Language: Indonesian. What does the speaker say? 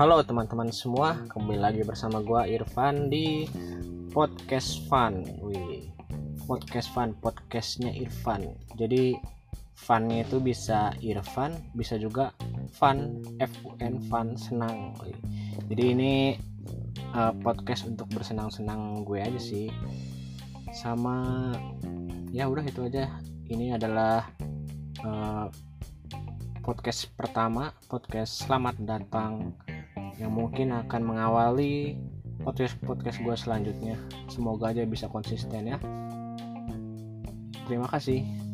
Halo teman-teman semua, kembali lagi bersama gua Irfan di podcast Fun. Wih, podcast Fun, podcastnya Irfan. Jadi funnya itu bisa Irfan, bisa juga fun, F U N fun senang. Wih. Jadi ini uh, podcast untuk bersenang-senang gue aja sih. Sama ya udah itu aja. Ini adalah uh, podcast pertama, podcast selamat datang yang mungkin akan mengawali podcast podcast gue selanjutnya. Semoga aja bisa konsisten ya. Terima kasih.